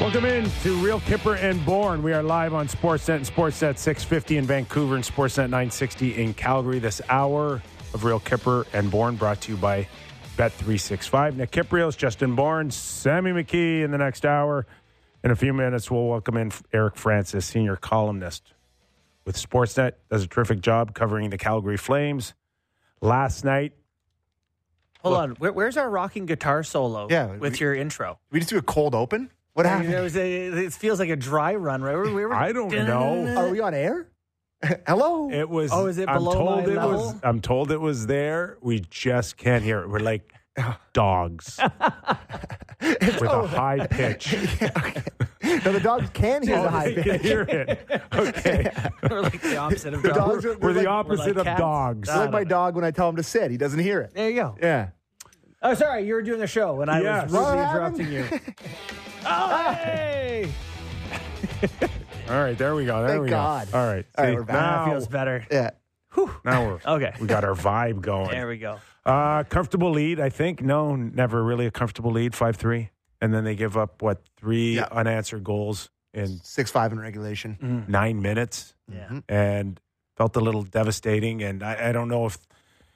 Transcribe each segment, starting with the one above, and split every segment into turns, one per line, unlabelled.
Welcome in to Real Kyper and Bourne. We are live on Sportsnet and Sportsnet 650 in Vancouver and Sportsnet 960 in Calgary. This hour of Real Kyper and Bourne brought to you by Bet365. Nick Kypreos, Justin Bourne, Sammy McKee in the next hour. In a few minutes, we'll welcome in Eric Francis, senior columnist with Sportsnet. Does a terrific job covering the Calgary Flames. Last night,
Hold on. Where, where's our rocking guitar solo
Yeah,
with
we-
your intro?
We just do a cold open? What
I mean,
happened?
it, was a, it feels like a dry run, right? We were,
I don't know.
Are we on air? Hello?
It was.
Oh, is it
I'm
below
told
my
it was.
level?
I'm told it was there. We just can't hear it. We're like dogs with a oh. high pitch.
no, the dogs can hear the high
They can
pitch.
hear it. Okay,
we're like the opposite of
The
dogs.
dogs are-
we're the
like-
opposite
like
of
cats.
dogs.
It's like my dog when I tell him to sit. He doesn't hear it.
There you go.
Yeah.
Oh, sorry, you were doing the show, and I
Yes.
was rudely
What happened?
interrupting you. oh, hey!
All right, there we go. There
Thank
we
God.
go. All right,
All right,
See,
we're back.
now,
That feels better.
Yeah.
now we're
Okay.
We got our vibe going.
There we go.
Uh, comfortable lead, I think. No, never really a comfortable lead. Five three, and then they give up what three
Yeah.
unanswered goals in
6 5 in regulation.
nine minutes,
Yeah.
and felt a little devastating. And I, I don't know if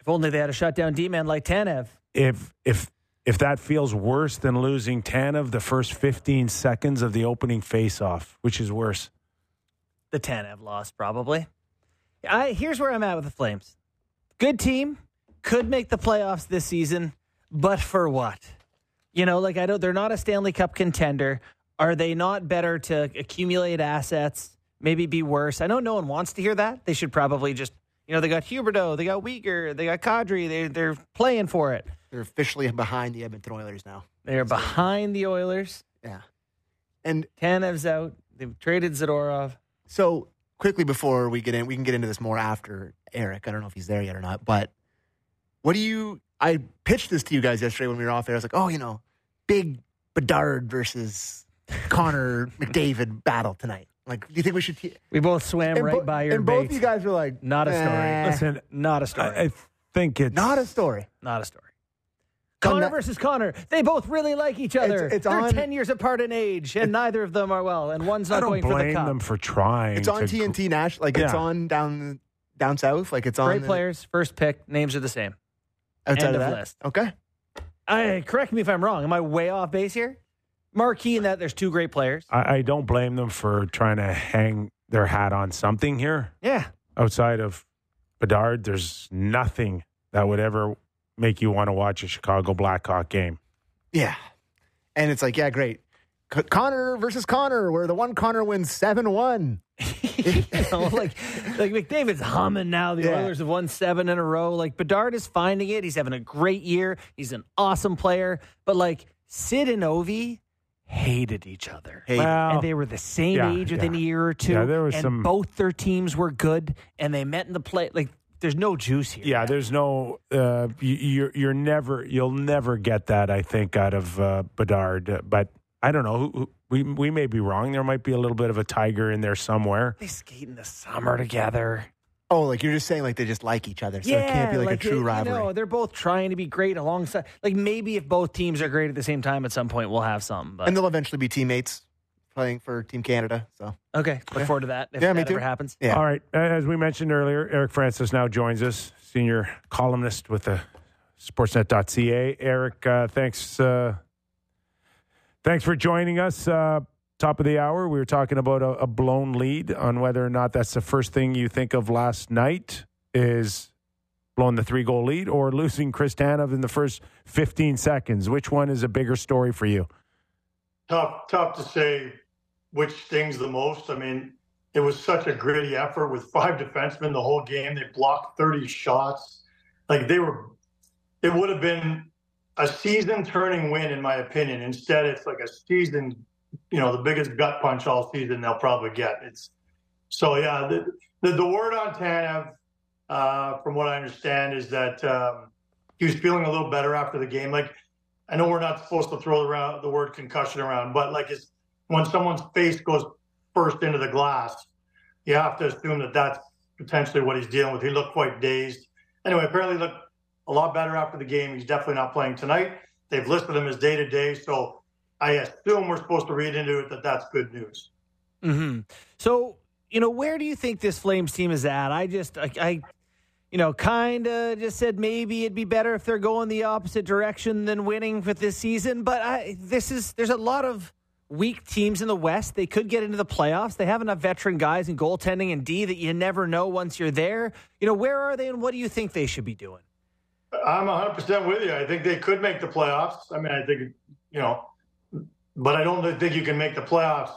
If only they had a shutdown D man like Tanev.
If if if that feels worse than losing Tanev the first 15 seconds of the opening faceoff, which is worse.
The Tanev loss, probably. I here's where I'm at with the Flames. Good team, could make the playoffs this season, but for what? You know, like I don't. They're not a Stanley Cup contender. Are they not better to accumulate assets? Maybe be worse. I know no one wants to hear that. They should probably just. You know, they got Huberdeau, they got Weegar, they got Kadri. They they're playing for it.
They're officially behind the Edmonton Oilers now.
They're behind the Oilers.
Yeah. And
Tanev's out. They've traded Zadorov.
so quickly before we get in, we can get into this more after Eric. I don't know if he's there yet or not, but what do you? I pitched this to you guys yesterday when we were off air. I was like, oh, you know, big Bedard versus Connor McDavid battle tonight. Like, do you think we should? Te-
We both swam
and
right
bo-
by your
and both
bait.
you guys were like,
Not a story.
"Eh,
Listen,
Not a story.
I, I think it's
not a story.
Not a story. Connor
that-
versus Connor. They both really like each other.
it's
They're
on-
ten years apart in age, and neither of them are well. And one's
I
not
don't
going for the
blame
cup.
them for trying.
It's on
to-
TNT Nash. Like it's on down down south. Like it's on
Great
the-
players, first pick, names are the same.
outside
End
of
of
that.
list.
Okay.
I correct me if I'm wrong. Am I way off base here? Marquee in that there's two great players.
I, I don't blame them for trying to hang their hat on something here.
Yeah.
Outside of Bedard, there's nothing that would ever make you want to watch a Chicago Blackhawk game.
Yeah. And it's like, yeah, great. C- Connor versus Connor, where the one Connor wins seven one.
you know, like like McDavid's humming now. The
Yeah.
Oilers have won seven in a row. Like Bedard is finding it. He's having a great year. He's an awesome player. But like Sid and Ovi hated each other.
Hey,
Well,
and they were the same
yeah,
age within
yeah.
a year or two.
Yeah, there was
and
some-
both their teams were good, and they met in the play. Like, there's no juice here.
Yeah, there's no. Uh, you, you're you're never you'll never get that. I think out of uh, Bedard, Uh, but I don't know. Who, who, we we may be wrong. There might be a little bit of a tiger in there somewhere.
they skate in the summer together.
Oh, like you're just saying like they just like each other. So it can't be like, a true
it-
rivalry.
You know, they're both trying to be great alongside. Like maybe if both teams are great at the same time, at some point we'll have some. But
and they'll eventually be teammates playing for Team Canada. So
okay, look forward to that. If
Yeah, me
that
too.
ever happens.
Yeah.
All right. As we mentioned earlier, Eric Francis now joins us, senior columnist with the Sportsnet.ca. Eric, uh, thanks. Uh, thanks for joining us. Uh, top of the hour, we were talking about a, a blown lead on whether or not that's the first thing you think of last night is blowing the three goal lead or losing Chris Tanev in the first 15 seconds. Which one is a bigger story for you?
tough tough to say which stings the most. I mean, it was such a gritty effort with five defensemen the whole game. They blocked 30 shots. Like they were it would have been a season turning win in my opinion. Instead it's like a season, you know, the biggest gut punch all season they'll probably get. It's so yeah, the the, the word on Tanev, uh, from what I understand, is that um, he was feeling a little better after the game. Like I know we're not supposed to throw around the word concussion around, but like it's when someone's face goes first into the glass, you have to assume that that's potentially what he's dealing with. He looked quite dazed. Anyway, apparently looked a lot better after the game. He's definitely not playing tonight. They've listed him as day to day, so I assume we're supposed to read into it that that's good news.
Mm-hmm. So, you know, where do you think this Flames team is at? I just, I, I you know, kind of just said maybe it'd be better if they're going the opposite direction than winning for this season. But I, this is, there's a lot of weak teams in the West. They could get into the playoffs. They have enough veteran guys in goaltending and D that you never know once you're there. You know, where are they and what do you think they should be doing?
I'm 100% with you. I think they could make the playoffs. I mean, I think, you know, but I don't think you can make the playoffs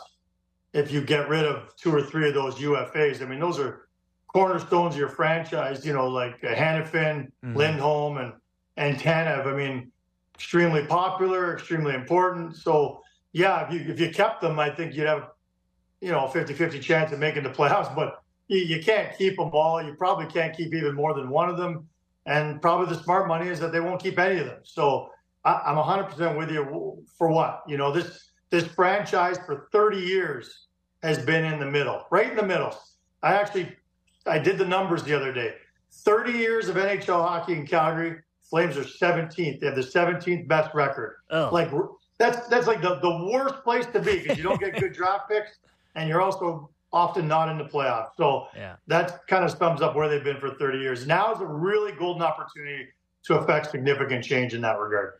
if you get rid of two or three of those UFAs. I mean, those are cornerstones of your franchise, you know, like Hanifin, mm-hmm. Lindholm, and, and Tanev. I mean, extremely popular, extremely important. So, yeah, if you, if you kept them, I think you'd have, you know, a 50 50 chance of making the playoffs. But you, you can't keep them all. You probably can't keep even more than one of them. And probably the smart money is that they won't keep any of them. So, I, am 100% with you for what? You know, this this franchise for 30 years has been in the middle, right in the middle. I actually I did the numbers the other day. 30 years of NHL hockey in Calgary, Flames are 17th. They have the 17th best record. Oh. Like that's that's like the, the worst place to be because you don't get good draft picks and you're also often not in the playoffs. So yeah. that kind of sums up where they've been for 30 years. Now is a really golden opportunity to affect significant change in that regard.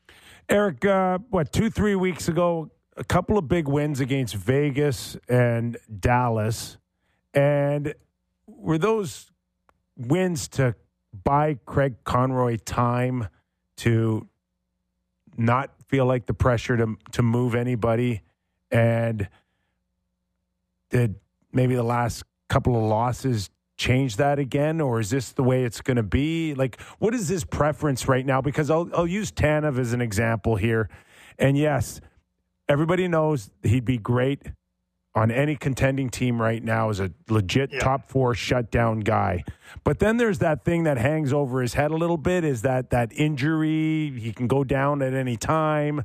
Eric, uh, what, two, three weeks ago, a couple of big wins against Vegas and Dallas. And were those wins to buy Craig Conroy time to not feel like the pressure to to move anybody and did maybe the last couple of losses change that again, or is this the way it's going to be? Like, what is his preference right now? Because I'll, I'll use Tanev as an example here. And yes, everybody knows he'd be great on any contending team right now as a legit yeah. top four shutdown guy. But then there's that thing that hangs over his head a little bit is that that injury, he can go down at any time.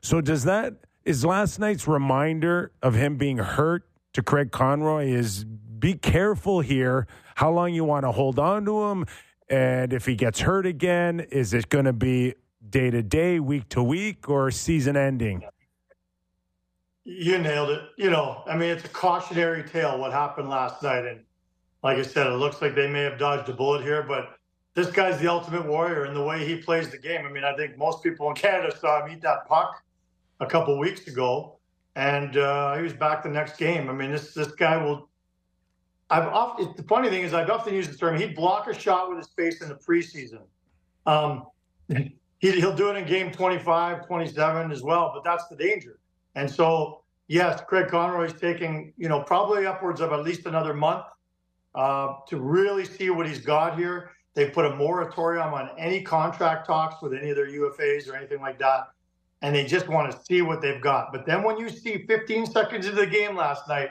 So does that is last night's reminder of him being hurt to Craig Conroy is be careful here how long you want to hold on to him. And if he gets hurt again, is it going to be day to day, week to week, or season ending?
You nailed it. You know, I mean, it's a cautionary tale what happened last night. And like I said, it looks like they may have dodged a bullet here, but this guy's the ultimate warrior in the way he plays the game. I mean, I think most people in Canada saw him eat that puck a couple weeks ago, and uh, he was back the next game. I mean, this this guy will I've often, the funny thing is I've often used the term he'd block a shot with his face in the preseason. Um, he, will do it in game 25, 27 as well, but that's the danger. And so, yes, Craig Conroy's taking, you know, probably upwards of at least another month uh, to really see what he's got here. They put a moratorium on any contract talks with any of their UFAs or anything like that. And they just want to see what they've got. But then when you see 15 seconds into the game last night,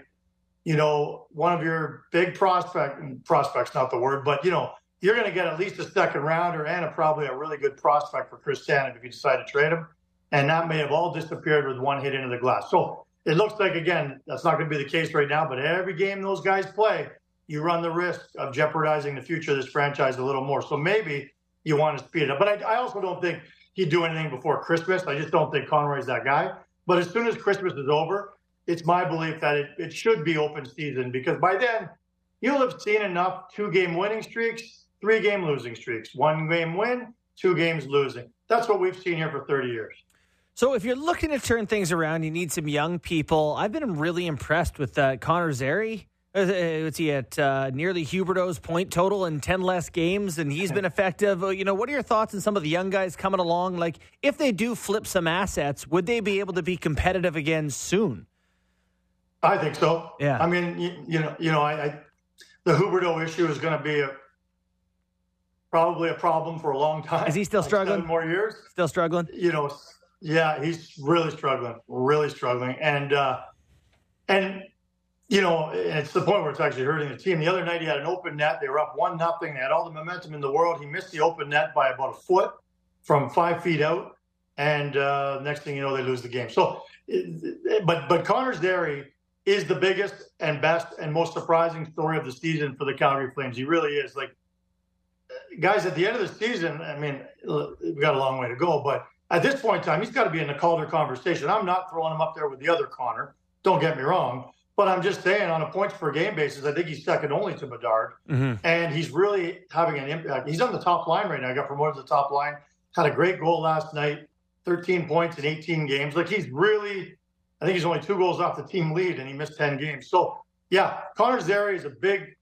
you know, one of your big prospect prospects, not the word, but you know, you're going to get at least a second rounder and a, probably a really good prospect for Chris Tanev if you decide to trade him. And that may have all disappeared with one hit into the glass. So it looks like, again, that's not going to be the case right now, but every game those guys play, you run the risk of jeopardizing the future of this franchise a little more. So maybe you want to speed it up. But I, I also don't think he'd do anything before Christmas. I just don't think Conroy's that guy. But as soon as Christmas is over, it's my belief that it, it should be open season because by then you'll have seen enough two game winning streaks, three game losing streaks, one game win, two games losing. That's what we've seen here for 30 years.
So if you're looking to turn things around, you need some young people. I've been really impressed with uh, Connor Zary. What's he at uh, nearly Huberdeau's point total in 10 less games, and he's been effective. You know, what are your thoughts on some of the young guys coming along? Like, if they do flip some assets, would they be able to be competitive again soon?
I think so.
Yeah.
I mean, you, you know, you know, I, I the Huberdeau issue is going to be a probably a problem for a long time.
Is he still like struggling?
Seven more years.
Still struggling.
You know, yeah, he's really struggling, really struggling, and uh, and you know, it's the point where it's actually hurting the team. The other night he had an open net. They were up one nothing. They had all the momentum in the world. He missed the open net by about a foot from five feet out, and uh, next thing you know, they lose the game. So, but but Connor Zary is the biggest and best and most surprising story of the season for the Calgary Flames. He really is. Like, guys, at the end of the season, I mean, we've got a long way to go, but at this point in time, he's got to be in the Calder conversation. I'm not throwing him up there with the other Connor. Don't get me wrong. But I'm just saying, on a points per game basis, I think he's second only to Bedard. Mm-hmm. And he's really having an impact. He's on the top line right now. He got promoted to the top line. Had a great goal last night, 13 points in 18 games. Like he's really, I think he's only two goals off the team lead and he missed 10 games. So, yeah, Connor Zary is a big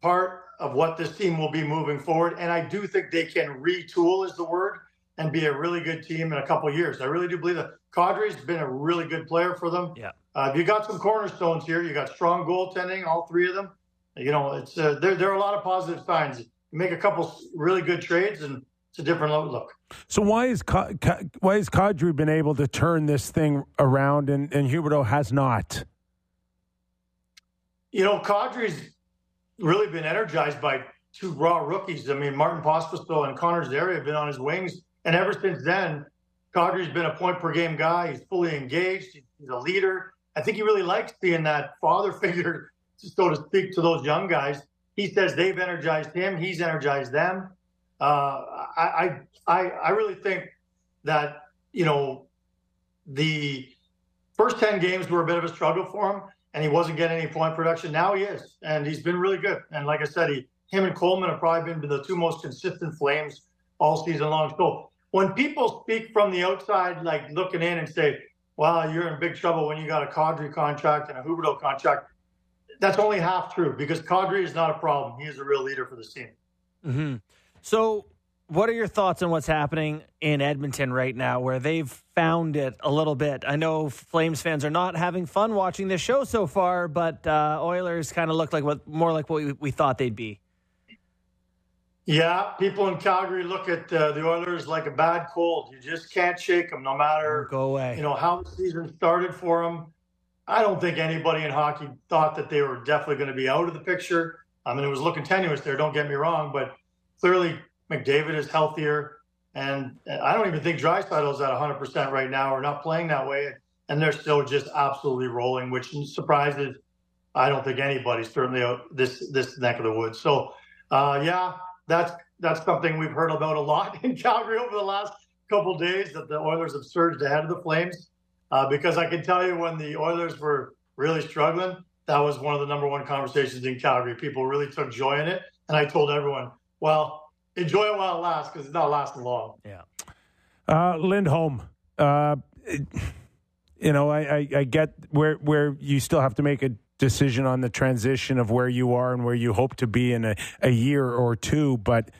part of what this team will be moving forward. And I do think they can retool, is the word, and be a really good team in a couple years. I really do believe that Kadri's been a really good player for them.
Yeah.
Uh, you got some cornerstones here. You got strong goaltending, all three of them. You know, it's uh, there. There are a lot of positive signs. You make a couple really good trades, and it's a different look.
So why is why has Kadri been able to turn this thing around, and and Huberdeau has not?
You know, Kadri's really been energized by two raw rookies. I mean, Martin Pospisil and Connor Zary have been on his wings, and ever since then, Kadri's been a point per game guy. He's fully engaged. He's a leader. I think he really likes being that father figure, so to speak, to those young guys. He says they've energized him. He's energized them. Uh, I, I, I really think that you know the first ten games were a bit of a struggle for him, and he wasn't getting any point production. Now he is, and he's been really good. And like I said, he, him and Coleman have probably been the two most consistent Flames all season long. So when people speak from the outside, like looking in and say, well, you're in big trouble when you got a Kadri contract and a Huberdeau contract. That's only half true because Kadri is not a problem. He is a real leader for this team.
Mm-hmm. So, what are your thoughts on what's happening in Edmonton right now, where they've found it a little bit? I know Flames fans are not having fun watching this show so far, but uh, Oilers kind of look like what more like what we, we thought they'd be.
Yeah, people in Calgary look at uh, the Oilers like a bad cold. You just can't shake them, no matter
go away.
You know how the season started for them. I don't think anybody in hockey thought that they were definitely going to be out of the picture. I mean, it was looking tenuous there. Don't get me wrong, but clearly McDavid is healthier, and I don't even think is at 100 percent right now, or not playing that way, and they're still just absolutely rolling, which surprises. I don't think anybody, certainly this this neck of the woods. So, uh, yeah, that's that's something we've heard about a lot in Calgary over the last couple days that the Oilers have surged ahead of the Flames. Uh, because I can tell you when the Oilers were really struggling, that was one of the number one conversations in Calgary. People really took joy in it, and I told everyone, "Well, enjoy it while it lasts, because it's not lasting long."
Yeah.
Uh, Lindholm, uh, you know, I, I, I get where where you still have to make a decision on the transition of where you are and where you hope to be in a, a year or two. But,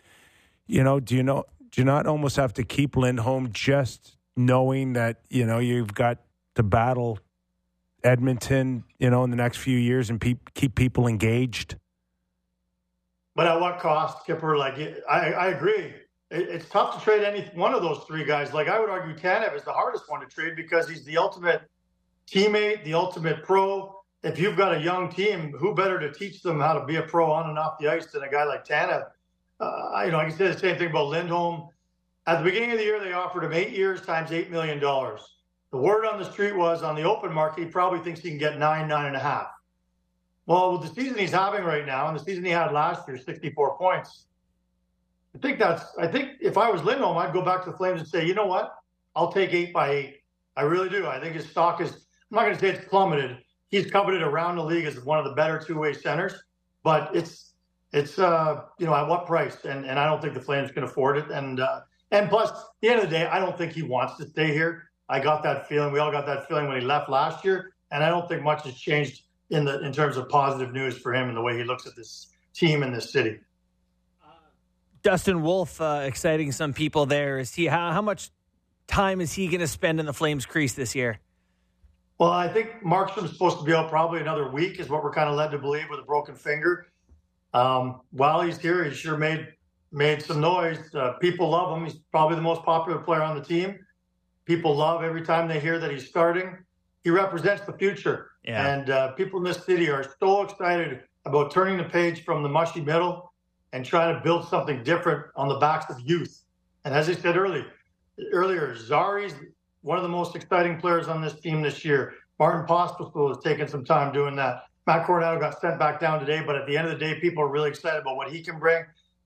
you know, do you know, do you not almost have to keep Lindholm just knowing that, you know, you've got to battle Edmonton, you know, in the next few years and pe- keep people engaged?
But at what cost, Kyper? Like, I, I agree. It, it's tough to trade any one of those three guys. Like, I would argue Tanev is the hardest one to trade because he's the ultimate teammate, the ultimate pro if you've got a young team, who better to teach them how to be a pro on and off the ice than a guy like Tanev? Uh, you know, I can say the same thing about Lindholm. At the beginning of the year, they offered him eight years times $8 million. The word on the street was on the open market, he probably thinks he can get nine, nine and a half. Well, with the season he's having right now and the season he had last year, 64 points, I think that's, I think if I was Lindholm, I'd go back to the Flames and say, you know what? I'll take eight by eight. I really do. I think his stock is, I'm not going to say it's plummeted, he's coveted around the league as one of the better two way centers, but it's it's uh, you know at what price? And and I don't think the Flames can afford it. And uh, and plus, the end of the day, I don't think he wants to stay here. I got that feeling. We all got that feeling when he left last year, and I don't think much has changed in the in terms of positive news for him and the way he looks at this team in this city.
Dustin Wolf, uh, exciting some people there. Is he? How, how much time is he going to spend in the Flames crease this year?
Well, I think Markstrom's supposed to be out probably another week, is what we're kind of led to believe with a broken finger. Um, while he's here, he sure made made some noise. Uh, people love him. He's probably the most popular player on the team. People love every time they hear that he's starting. He represents the future,
yeah.
and uh, people in this city are so excited about turning the page from the mushy middle and trying to build something different on the backs of youth. And as I said earlier, earlier, Zary's one of the most exciting players on this team this year. Martin Pospisil has taken some time doing that. Matt Coronato got sent back down today, but at the end of the day, people are really excited about what he can bring.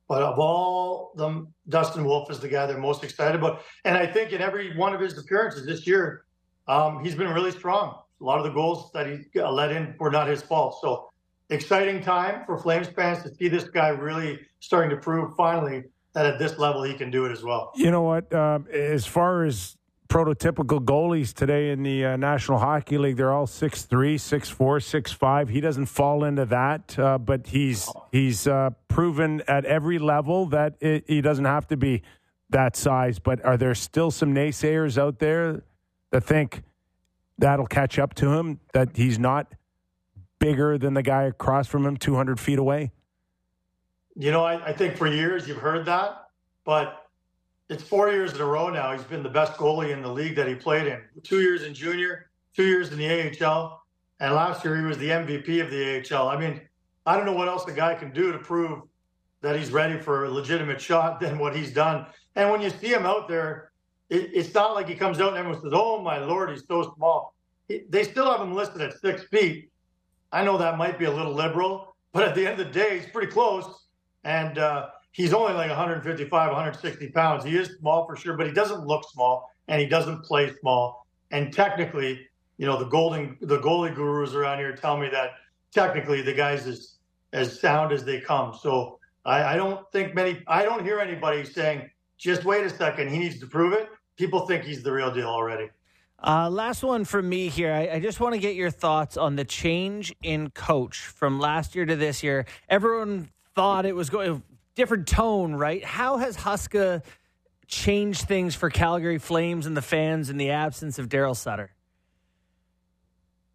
But of all them, Dustin Wolf is the guy they're most excited about. And I think in every one of his appearances this year, um, he's been really strong. A lot of the goals that he let in were not his fault. So exciting time for Flames fans to see this guy really starting to prove finally that at this level he can do it as well.
You know what? Um, as far as prototypical goalies today in the uh, National Hockey League. They're all six three, six four, six five. He doesn't fall into that, uh, but he's he's uh, proven at every level that it, he doesn't have to be that size. But are there still some naysayers out there that think that'll catch up to him? That he's not bigger than the guy across from him, two hundred feet away.
You know, I, I think for years you've heard that, but it's four years in a row now. He's been the best goalie in the league that he played in. Two years in junior, two years in the AHL, and last year he was the MVP of the AHL. I mean, I don't know what else the guy can do to prove that he's ready for a legitimate shot than what he's done. And when you see him out there, it, it's not like he comes out and everyone says, "Oh my lord, he's so small." He, they still have him listed at six feet. I know that might be a little liberal, but at the end of the day, he's pretty close. And uh, he's only like 155, 160 pounds. He is small for sure, but he doesn't look small and he doesn't play small. And technically, you know, the golden the goalie gurus around here tell me that technically the guy's as as sound as they come. So I, I don't think many I don't hear anybody saying, just wait a second, he needs to prove it. People think he's the real deal already.
Uh, last one for me here. I, I just want to get your thoughts on the change in coach from last year to this year. Everyone thought it was going a different tone, right? How has Huska changed things for Calgary Flames and the fans in the absence of Daryl Sutter?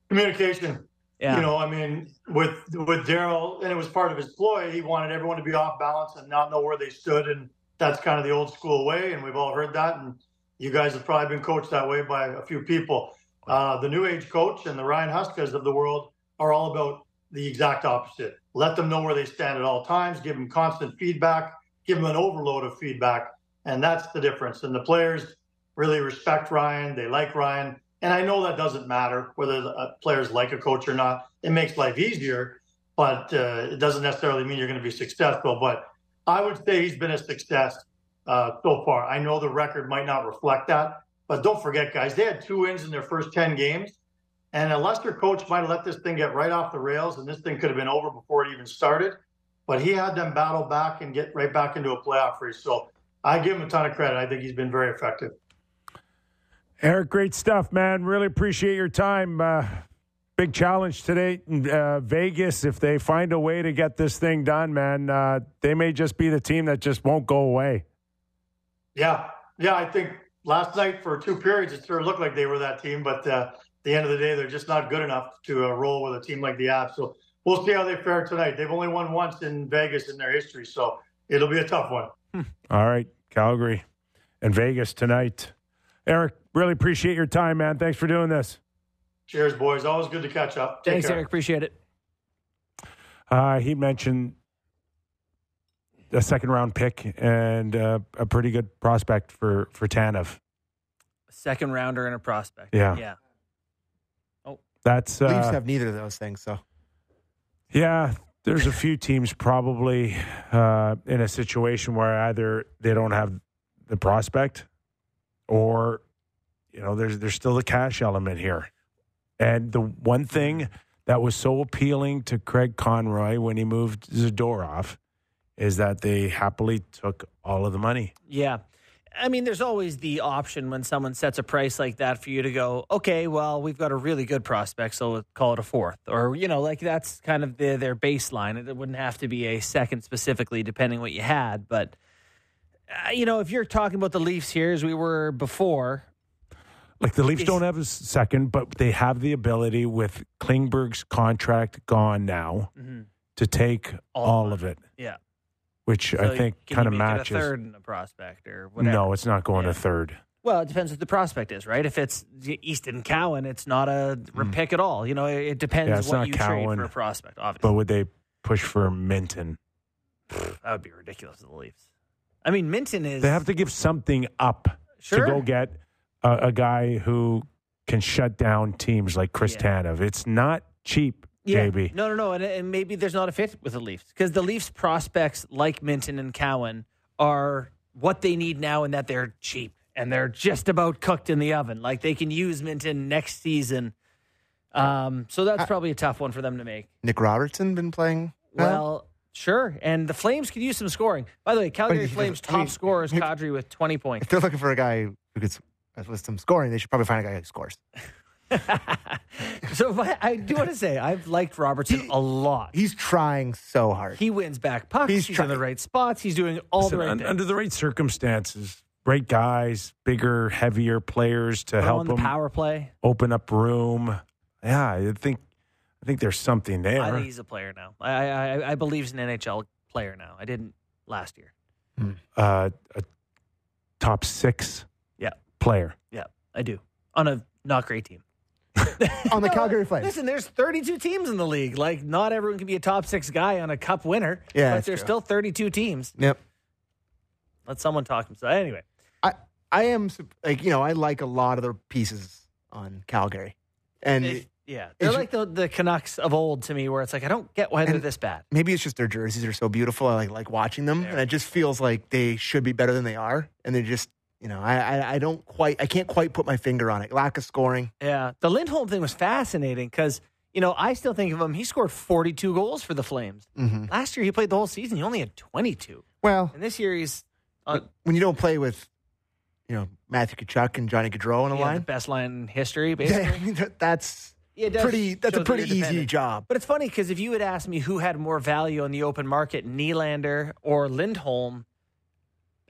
Communication. Yeah. You know, I mean, with with Daryl, and it was part of his ploy. He wanted everyone to be off balance and not know where they stood, and that's kind of the old school way. And we've all heard that, and you guys have probably been coached that way by a few people. Uh, the new age coach and the Ryan Huskas of the world are all about the exact opposite. Let them know where they stand at all times, give them constant feedback, give them an overload of feedback. And that's the difference. And the players really respect Ryan. They like Ryan. And I know that doesn't matter whether the uh, players like a coach or not. It makes life easier, but uh, it doesn't necessarily mean you're going to be successful. But I would say he's been a success uh, so far. I know the record might not reflect that, but don't forget, guys, they had two wins in their first 10 games. And a Lester coach might have let this thing get right off the rails, and this thing could have been over before it even started. But he had them battle back and get right back into a playoff race. So I give him a ton of credit. I think he's been very effective.
Eric, great stuff, man. Really appreciate your time. Uh, big challenge today in uh, Vegas. If they find a way to get this thing done, man, uh, they may just be the team that just won't go away.
Yeah, yeah. I think last night for two periods, it sort of looked like they were that team, but uh, at the end of the day, they're just not good enough to uh, roll with a team like the Avs. So we'll see how they fare tonight. They've only won once in Vegas in their history, so it'll be a tough one.
Hmm. All right, Calgary and Vegas tonight. Eric, really appreciate your time, man. Thanks for doing this.
Cheers, boys. Always good to catch up.
Take Thanks, care. Eric. Appreciate it.
Uh, he mentioned a second round pick and uh, a pretty good prospect for for Tanev.
A second rounder and a prospect.
Yeah.
Yeah. Oh.
That's uh,
Leafs have neither of those things. So
yeah, there's a few teams probably uh, in a situation where either they don't have the prospect, or you know, there's there's still the cash element here. And the one thing that was so appealing to Craig Conroy when he moved Zadorov is that they happily took all of the money.
Yeah. I mean, there's always the option when someone sets a price like that for you to go, okay, well, we've got a really good prospect, so we'll call it a fourth. Or, you know, like that's kind of the, their baseline. It wouldn't have to be a second specifically, depending what you had. But, uh, you know, if you're talking about the Leafs here as we were before.
Like the Leafs don't have a second, but they have the ability with Klingberg's contract gone now mm-hmm. to take all, all of it. Which so I think kind of matches.
a third in the prospect or whatever.
No, it's not going yeah. to third.
Well, it depends what the prospect is, right? If it's Easton Cowan, it's not a mm. pick at all. You know, it depends yeah, what you Cowan, trade for a prospect, obviously.
But would they push for Minten?
that would be ridiculous to the Leafs. I mean, Minten is.
They have to give something up
sure.
to go get a, a, guy who can shut down teams like Chris yeah. Tanev. It's not cheap
Yeah.
JB.
No, no, no. And, and maybe there's not a fit with the Leafs because the Leafs prospects like Minten and Cowan are what they need now in that they're cheap and they're just about cooked in the oven. Like they can use Minten next season. Um, so that's probably a tough one for them to make.
Nick Robertson been playing
Well, sure. And the Flames could use some scoring. By the way, Calgary
But he-
Flames
I mean,
top scorer is Kadri with 20 points.
If they're looking for a guy who gets with some scoring, they should probably find a guy who scores.
so but I do want to say I've liked Robertson a lot.
He's trying so hard.
He wins back pucks. He's,
He's
in the right spots. He's doing all
Listen,
the right
un-
things.
under the right circumstances, right guys, bigger, heavier players to
Put him
help
on the power play.
open up room. Yeah, I think I think there's something there.
I think he's a player now. I, I I believe he's an NHL player now. I didn't last year.
uh, a top six
Yeah.
player.
Yeah, I do. On a not great team.
on the
No,
Calgary Flames.
Listen, there's 32 teams in the league. Like, not everyone can be a top six guy on a cup winner.
Yeah,
but there's
true.
still 32 teams.
Yep.
Let someone talk himself. Anyway,
I I am like you know I like a lot of the pieces on Calgary, and
it- yeah, they're like the the Canucks of old to me, where it's like I don't get why they're this bad.
maybe it's just their jerseys are so beautiful. I like like watching them, and it just feels like they should be better than they are, and they're just you know I, I I don't quite I can't quite put my finger on it. Lack of scoring.
Yeah, the Lindholm thing was fascinating because you know I still think of him. He scored 42 goals for the Flames
Mm-hmm.
last year. He played the whole season. He only had 22,
Well,
and this year he's
when you don't play with you know Matthew Tkachuk and Johnny Gaudreau on the
yeah, the
line,
best line in history, basically.
that's
Yeah,
pretty. That's a pretty
you're
easy job.
But it's funny because if you had asked me who had more value on the open market, Nylander or Lindholm,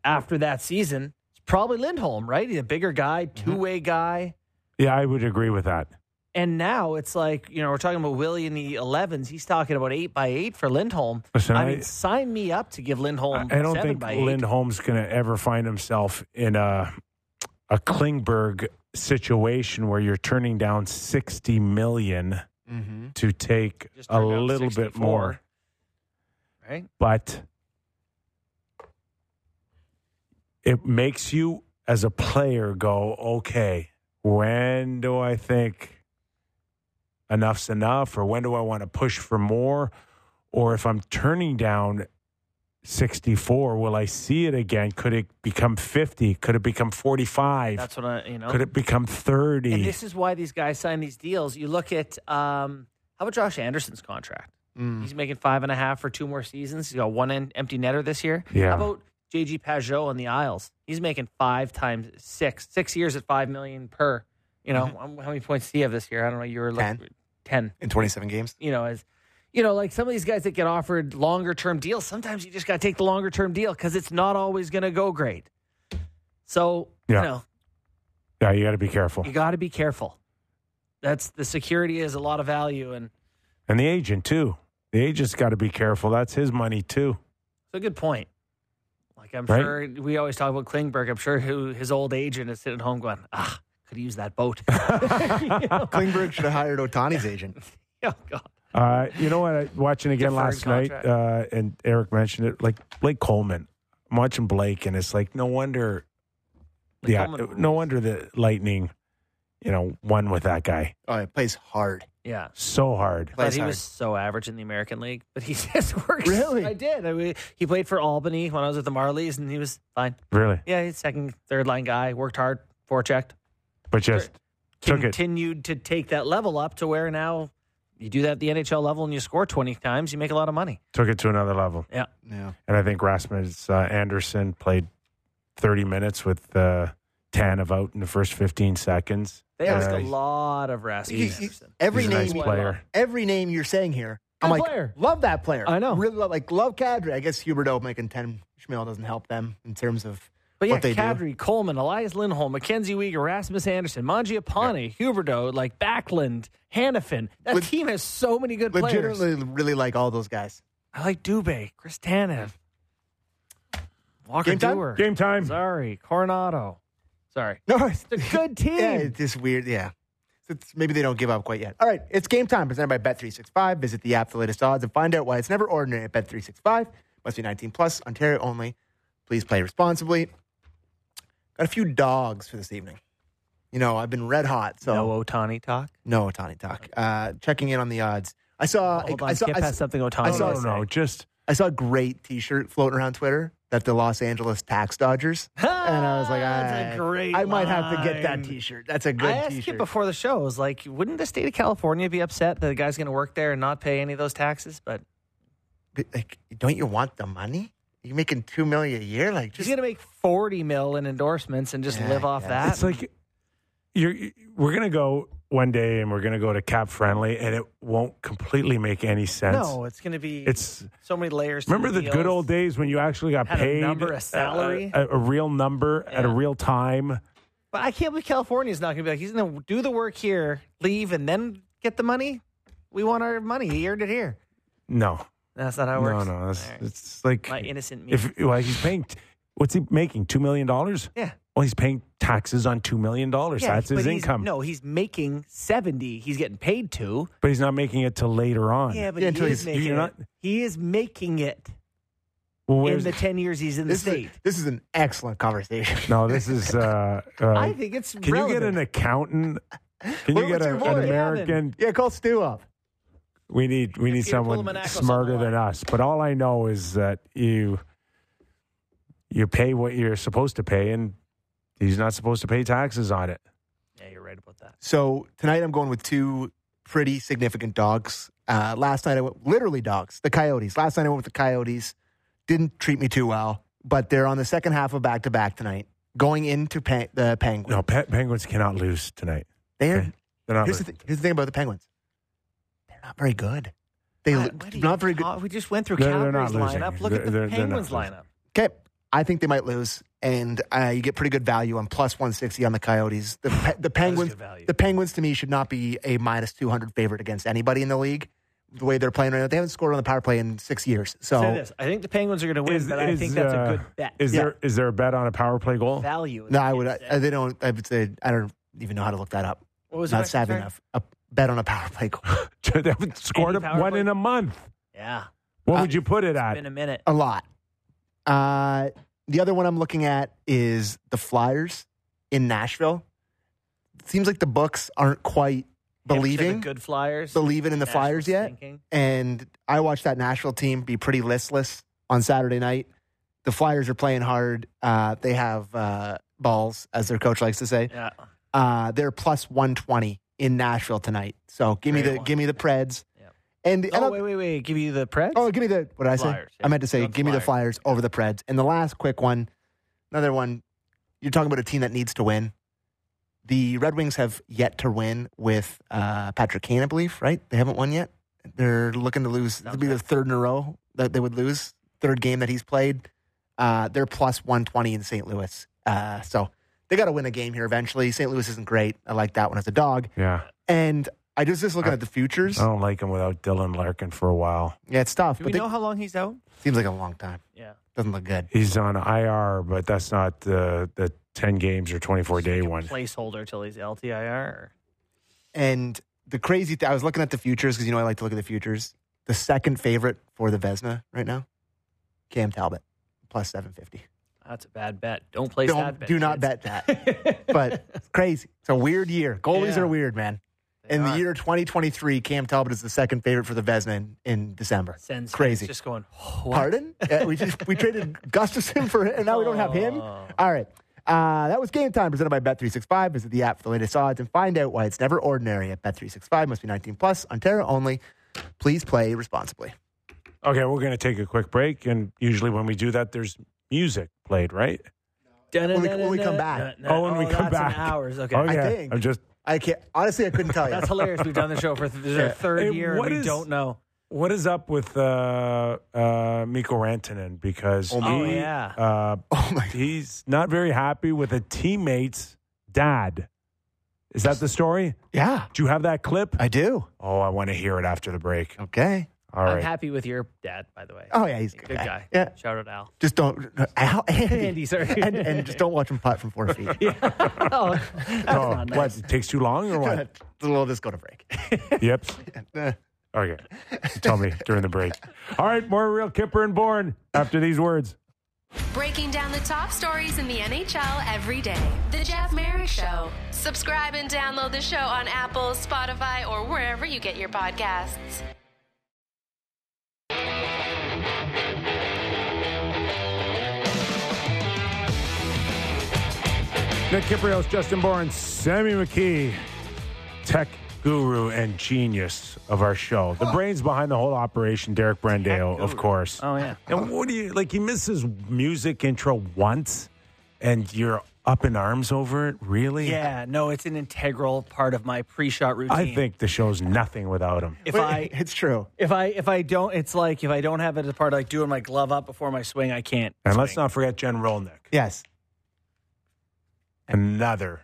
after that season, probably Lindholm, right? He's a bigger guy,
Mm-hmm.
two way guy.
Yeah, I would agree with that.
And now it's like, you know, we're talking about Willie in the 11s. He's talking about 8 by 8 for Lindholm.
Listen,
I
I-
mean, sign me up to give Lindholm
I don't think Lindholm's going to ever find himself in a a Klingberg situation where you're turning down 60 million
Mm-hmm.
to take a
turned down
little bit more.
Right?
But it makes you as a player go, okay, when do I think enough's enough or when do I want to push for more? Or if I'm turning down 64, will I see it again? Could it become 50? Could it become 45?
That's what I, you know.
Could it become 30?
And this is why these guys sign these deals. You look at, um, how about Josh Anderson's contract?
Mm.
He's making five and a half for two more seasons. He's got one empty netter this year.
Yeah.
How about JG Pageau on the Isles? He's making five times six, six years at five million per. You know,
Mm-hmm.
how many points do you have this year? I don't know. You were
Ten.
ten.
in 27 games.
You know, as you know, like some of these guys that get offered longer term deals. Sometimes you just got to take the longer term deal because it's not always going to go great. So
Yeah.
you know,
yeah, you got to be careful.
you got to be careful. That's the security is a lot of value, and
And the agent, too. The agent's got to be careful. That's his money, too.
it's a good point. Like I'm
Right?
sure we always talk about Klingberg. I'm sure who his old agent is sitting at home going, ah, could use that boat. You know?
Klingberg should have hired Ohtani's agent.
Oh God.
Uh, you know what? I, watching again
Deferred
last night, uh, and Eric mentioned it. Like Blake Coleman, I'm watching Blake, and it's like no wonder.
Blake
yeah,
Coleman
no
rules.
wonder the Lightning, you know, one with that guy
Oh, it plays hard.
Yeah.
so hard.
But he
hard.
was so average in the American League. But he just works.
Really?
I did. I mean, he played for Albany when I was with the Marlies, and he was fine.
Really,
Yeah, he's second, third line guy. Worked hard, forechecked.
but just took it.
Continued to take that level up to where now you do that at the NHL level and you score 20 times, you make a lot of money.
took it to another level.
Yeah.
Yeah.
And I think Rasmus uh, Andersson played 30 minutes with uh, Tanev out in the first 15 seconds.
They ask a lot of Rasmus
You- you-
Andersson.
every
he's a
name,
nice player.
every name you're saying here, I'm
Good
like,
player.
love that player.
I know.
Really love, like, love Kadri. I guess Huberdeau making 10 Schmiel doesn't help them in terms of
But yeah,
what they do.
Kadri, Coleman, Elias Lindholm, Mackenzie Weegar, Rasmus Andersson, Mangiapane, Huberdeau, like Backlund, Hanifin. That
Leg-
team has so many good players.
Legitimately, really like all those guys.
I like Dubé, Chris Tanev, Walker
Game time?
Duehr.
Game time.
Sorry, Coronato. Sorry.
No, it's,
It's a good team.
yeah, it's just weird. Yeah. It's, maybe they don't give up quite yet. All right, it's game time presented by Bet365. Visit the app for the latest odds and find out why it's never ordinary at Bet365. Must be 19 plus, Ontario only. Please play responsibly. Got a few dogs for this evening. You know, I've been red hot, so
no Ohtani talk.
No Ohtani talk. Uh, checking in on the odds. I saw.
Hold on,
I saw.
skip
I
past
saw,
something
I
Ohtani.
saw-
no, no, no, just
I saw a great T-shirt floating around Twitter that the Los Angeles Tax Dodgers, and I was like,
That's a
I,
great
I might have to get that
line.
T-shirt. That's a good
I asked
T-shirt.
you before the show. I was like, wouldn't the state of California be upset that the guy's going to work there and not pay any of those taxes? But
But, like, don't you want the money? You're making two million a year. Like,
he's
just
going to make forty mil in endorsements and just
Yeah,
live off
yeah.
that.
it's like you're we're gonna go one day and we're gonna go to cap friendly and it won't completely make any sense.
no, it's going to be
It's
so many layers. to
remember the good old days when you actually got
Had a
paid
number, a uh, salary.
a, a real number at a real time.
But I can't believe California's not going to be like he's going to do the work here, leave, and then get the money. We want our money. He earned it here.
No,
That's not how it works.
no. It's,
All right.
it's like
My innocent me.
if well, he's paying. What's he making? Two million dollars.
yeah.
Well, he's paying taxes on two million dollars.
Yeah,
That's his
but he's-
income.
No, he's making seventy. He's getting paid to.
but he's not making it till later on.
Yeah, but
Yeah,
he is
he's-
making
you're
it.
not-
He is making it
Well,
in
where's
the ten years he's in
this
the
is
state.
a, this is an excellent conversation.
no? This is. Uh, uh,
I think it's.
Can you get an accountant? Can
What-
you get
what's
a,
your
an American?
yeah, call Stu up.
We need we need
Peter
someone
Pulamanakos
smarter
line.
than us. But all I know is that you you pay what you're supposed to pay, and he's not supposed to pay taxes on it.
Yeah, you're right about that.
So tonight I'm going with two pretty significant dogs. Uh, last night I went literally dogs, the Coyotes. Last night I went with the Coyotes. Didn't treat me too well, but they're on the second half of back to back tonight, going into pe- the Penguins.
No, pe- Penguins cannot lose tonight.
They're,
Okay. They're not.
here's, the th- here's the thing about the Penguins. They're not very good. They
Why-
lo-
why do you
not very good.
talk- We just went through
They're- they're not
Calgary's lineup. Look
They're-
at the
they're- they're not
Penguins lineup.
Okay, I think they might lose, and uh, you get pretty good value on plus one sixty on the Coyotes. The pe- the Penguins, the Penguins to me should not be a minus two hundred favorite against anybody in the league. The way they're playing right now, they haven't scored on the power play in six years. So
Say this: I think the Penguins are going to win,
Is-
but I think that's
uh,
a good bet.
Is
Yeah.
there is there a bet on a power play goal?
value?
no, I would. I, they don't. I would say I don't even know how to look that up.
what was the
Not savvy enough. A bet on a power play goal.
they haven't scored a, one
play?
in a month.
Yeah,
What
Uh,
would you put it at?
been a minute.
a lot. Uh, the other one I'm looking at is the Flyers in Nashville. seems like the books aren't quite believing
good Flyers,
believing in the Flyers yet.
stinking.
And I watched that Nashville team be pretty listless on Saturday night. The Flyers are playing hard. Uh, they have uh, balls, as their coach likes to say.
Yeah,
Uh, they're plus one twenty in Nashville tonight. So give me the
one.
give me the Preds.
Yep.
And, and
Oh
I'll-
wait, wait, wait! Give you the Preds.
Oh, give me the what did I say?
Flyers, yeah.
I meant to say
Go with
give me the
Flyers.
Flyers over the Preds. And the last quick one, another one. You're talking about a team that needs to win. The Red Wings have yet to win with uh, Patrick Kane, I believe. Right? They haven't won yet. They're looking to lose. It'll be the third in a row that they would lose. Third game that he's played. Uh, they're plus 120 in St. Louis. Uh, so they got to win a game here eventually. St. Louis isn't great. I like that one as a dog.
Yeah,
And I just just looking at the futures.
I don't like him without Dylan Larkin for a while.
Yeah, it's tough.
Do we
but
know how long he's out?
seems like a long time.
Yeah,
Doesn't look good.
He's on IR, but that's not the the ten games or twenty four day one.
placeholder till he's LTIR.
And the crazy thing, I was looking at the futures because you know I like to look at the futures. The second favorite for the Vezina right now, Cam Talbot, plus seven fifty.
That's a bad bet. Don't place that
Don't
bet.
do not
kids.
bet that. but it's crazy. It's a weird year. Goalies
Yeah.
are weird, man.
They
in the year 2023, Cam Talbot is the second favorite for the Vezina in, in December.
Sends
Crazy.
Just going. What?
Pardon? Uh, we just we traded Gustavsson for, him and now we don't have him.
Oh.
All right. Uh, that was game time presented by Bet365. Visit the app for the latest odds and find out why it's never ordinary at Bet365. Must be 19 plus. Ontario only. Please play responsibly.
Okay, we're going to take a quick break, and usually when we do that, there's music played, right?
When we- when we come back.
Oh, when we come back.
hours. Okay.
Okay,
think.
I'm just.
I can't. Honestly, I couldn't tell you.
That's hilarious. We've done the show for th- this is our third
Hey,
year.
what
and we
is-
don't know.
What is up with uh, uh, Mikko Rantanen? Because
Oh,
Oh,
he,
yeah.
uh,
oh my.
he's not very happy with a teammate's dad. Is that the story?
Yeah,
Do you have that clip?
I do.
Oh, I want to hear it after the break.
Okay.
All
I'm happy with your dad, by the way.
Oh yeah, he's a
good,
good,
guy.
Yeah.
Shout out Al.
Just don't. Uh, Al, Andy.
Andy, sorry.
and, and just don't watch him putt from four feet.
oh, that's
Oh,
not nice.
what? It takes too long or what?
we'll just go to break.
yep. Okay. Oh, tell me during the break. All right, more real Kyper and Bourne after these words.
Breaking down the top stories in the NHL every day. The Jeff Marek Show. Subscribe and download the show on Apple, Spotify, or wherever you get your podcasts.
Nick Kypreos, Justin Bourne, Sammy McKee, tech guru and genius of our show. The brains behind the whole operation, Derek Brandeo, of course.
Oh yeah.
And what do you like? He misses music intro once, and you're up in arms over it. Really?
Yeah, no, it's an integral part of my pre-shot routine.
I think the show's nothing without him.
if I
it's true.
if I if I don't, it's like if I don't have it as part of like doing my glove up before my swing, I can't.
And
swing.
let's not forget Jen Rolnick,
Yes.
Another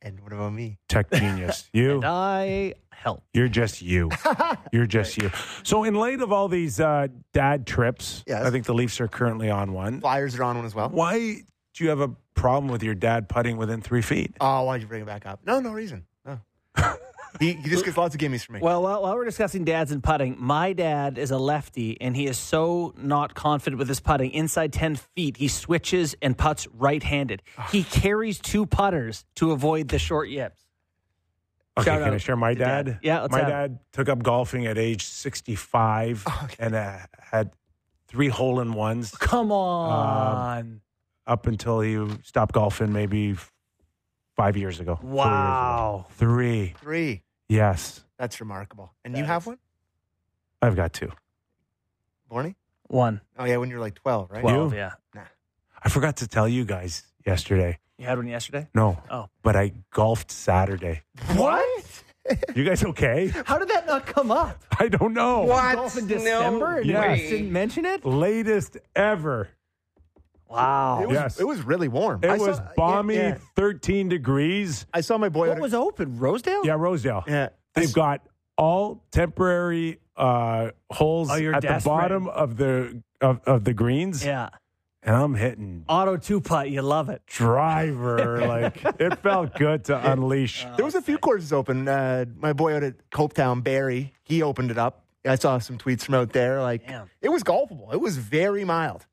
And what about me?
tech genius. You,
And I help.
you're just you. You're just you. So, in light of all these uh, dad trips,
Yes.
I think the Leafs are currently on one.
Flyers are on one as well.
Why do you have a problem with your dad putting within three feet?
Oh, why'd you bring it back up? No, no reason. No. he, he just gets lots of gimmies for me.
Well, while, while we're discussing dads and putting, my dad is a lefty, and he is so not confident with his putting. Inside ten feet, he switches and puts right-handed. He carries two putters to avoid the short yips.
Okay,
Shout
can I
out
share my
Dad.
dad?
Yeah, let's
my
have
dad took up golfing at age 65 and uh, had three hole in ones
Come on!
up until he stopped golfing maybe f- five years ago. four years ago.
wow.
Three.
Three.
Yes,
That's remarkable. And
That
you have one?
I've got two.
Borny?
One.
Oh, yeah, when you're like 12, right?
Twelve.
You?
Yeah. Nah.
I forgot to tell you guys yesterday.
You had one yesterday.
No.
Oh.
But I golfed Saturday.
What?
You guys okay?
How did that not come up?
I don't know.
Golf in December, and you guys didn't mention it.
Latest ever.
Wow.
It was,
Yes.
it was really warm.
It
I saw-
was
yeah,
balmy,
yeah.
13 degrees.
I saw my boy.
What
out
was open? Rosedale.
Yeah, Rosedale.
Yeah.
They've got all temporary uh, holes
Oh,
at the
desperate.
bottom of the of, of the greens,
Yeah.
and I'm hitting
Auto two putt. You love it.
driver. like it felt good to unleash.
There was a few courses open. Uh, my boy out at Copetown, Barry, he opened it up. I saw some tweets from out there. Like
Damn.
it was golfable. It was very mild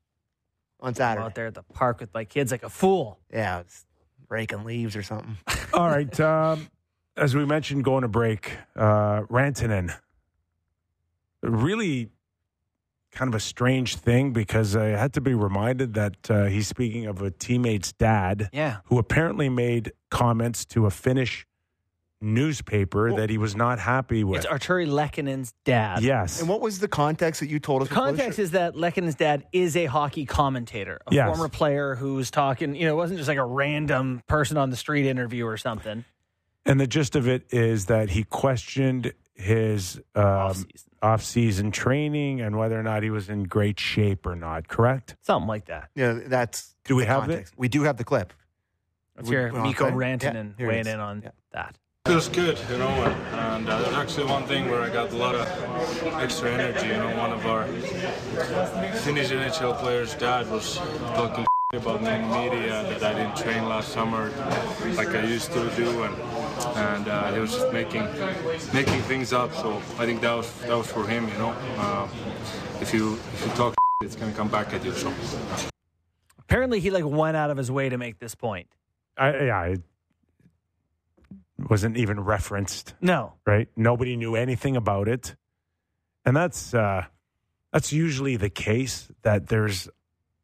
on
I'm
Saturday.
out there at the park with my kids like a fool.
Yeah, it was raking leaves or something.
all right. Um, as we mentioned, going to break, uh, Rantanen. Really kind of a strange thing because I had to be reminded that uh, he's speaking of a teammate's dad.
Yeah.
who apparently made comments to a Finnish newspaper that he was not happy with.
It's Artturi Lehkonen's dad.
yes.
And what was the context that you told us?
The context is that Lehkonen's dad is a hockey commentator, a
Yes.
former player who was talking. You know, it wasn't just like a random person on the street interview or something.
and the gist of it is that he questioned his um,
Off-season.
off-season training and whether or not he was in great shape or not. Correct?
Something like that.
Yeah, that's.
Do we
the
have
context. We do have the clip.
Let's
We-
hear
we're Mikko?
Rantanen
Yeah,
weighing in on
Yeah.
that.
Feels good, you know, and, and uh, there's actually one thing where I got a lot of extra energy. You know, one of our Finnish NHL players' dad was talking about me in the media that I didn't train last summer like I used to do, and and uh, he was just making making things up. So I think that was that was for him, you know. Uh, if you if you talk, it's gonna come back at you. So.
Apparently, he like went out of his way to make this point.
I, yeah, it wasn't even referenced.
No.
Right? Nobody knew anything about it, and that's uh, that's usually the case. That there's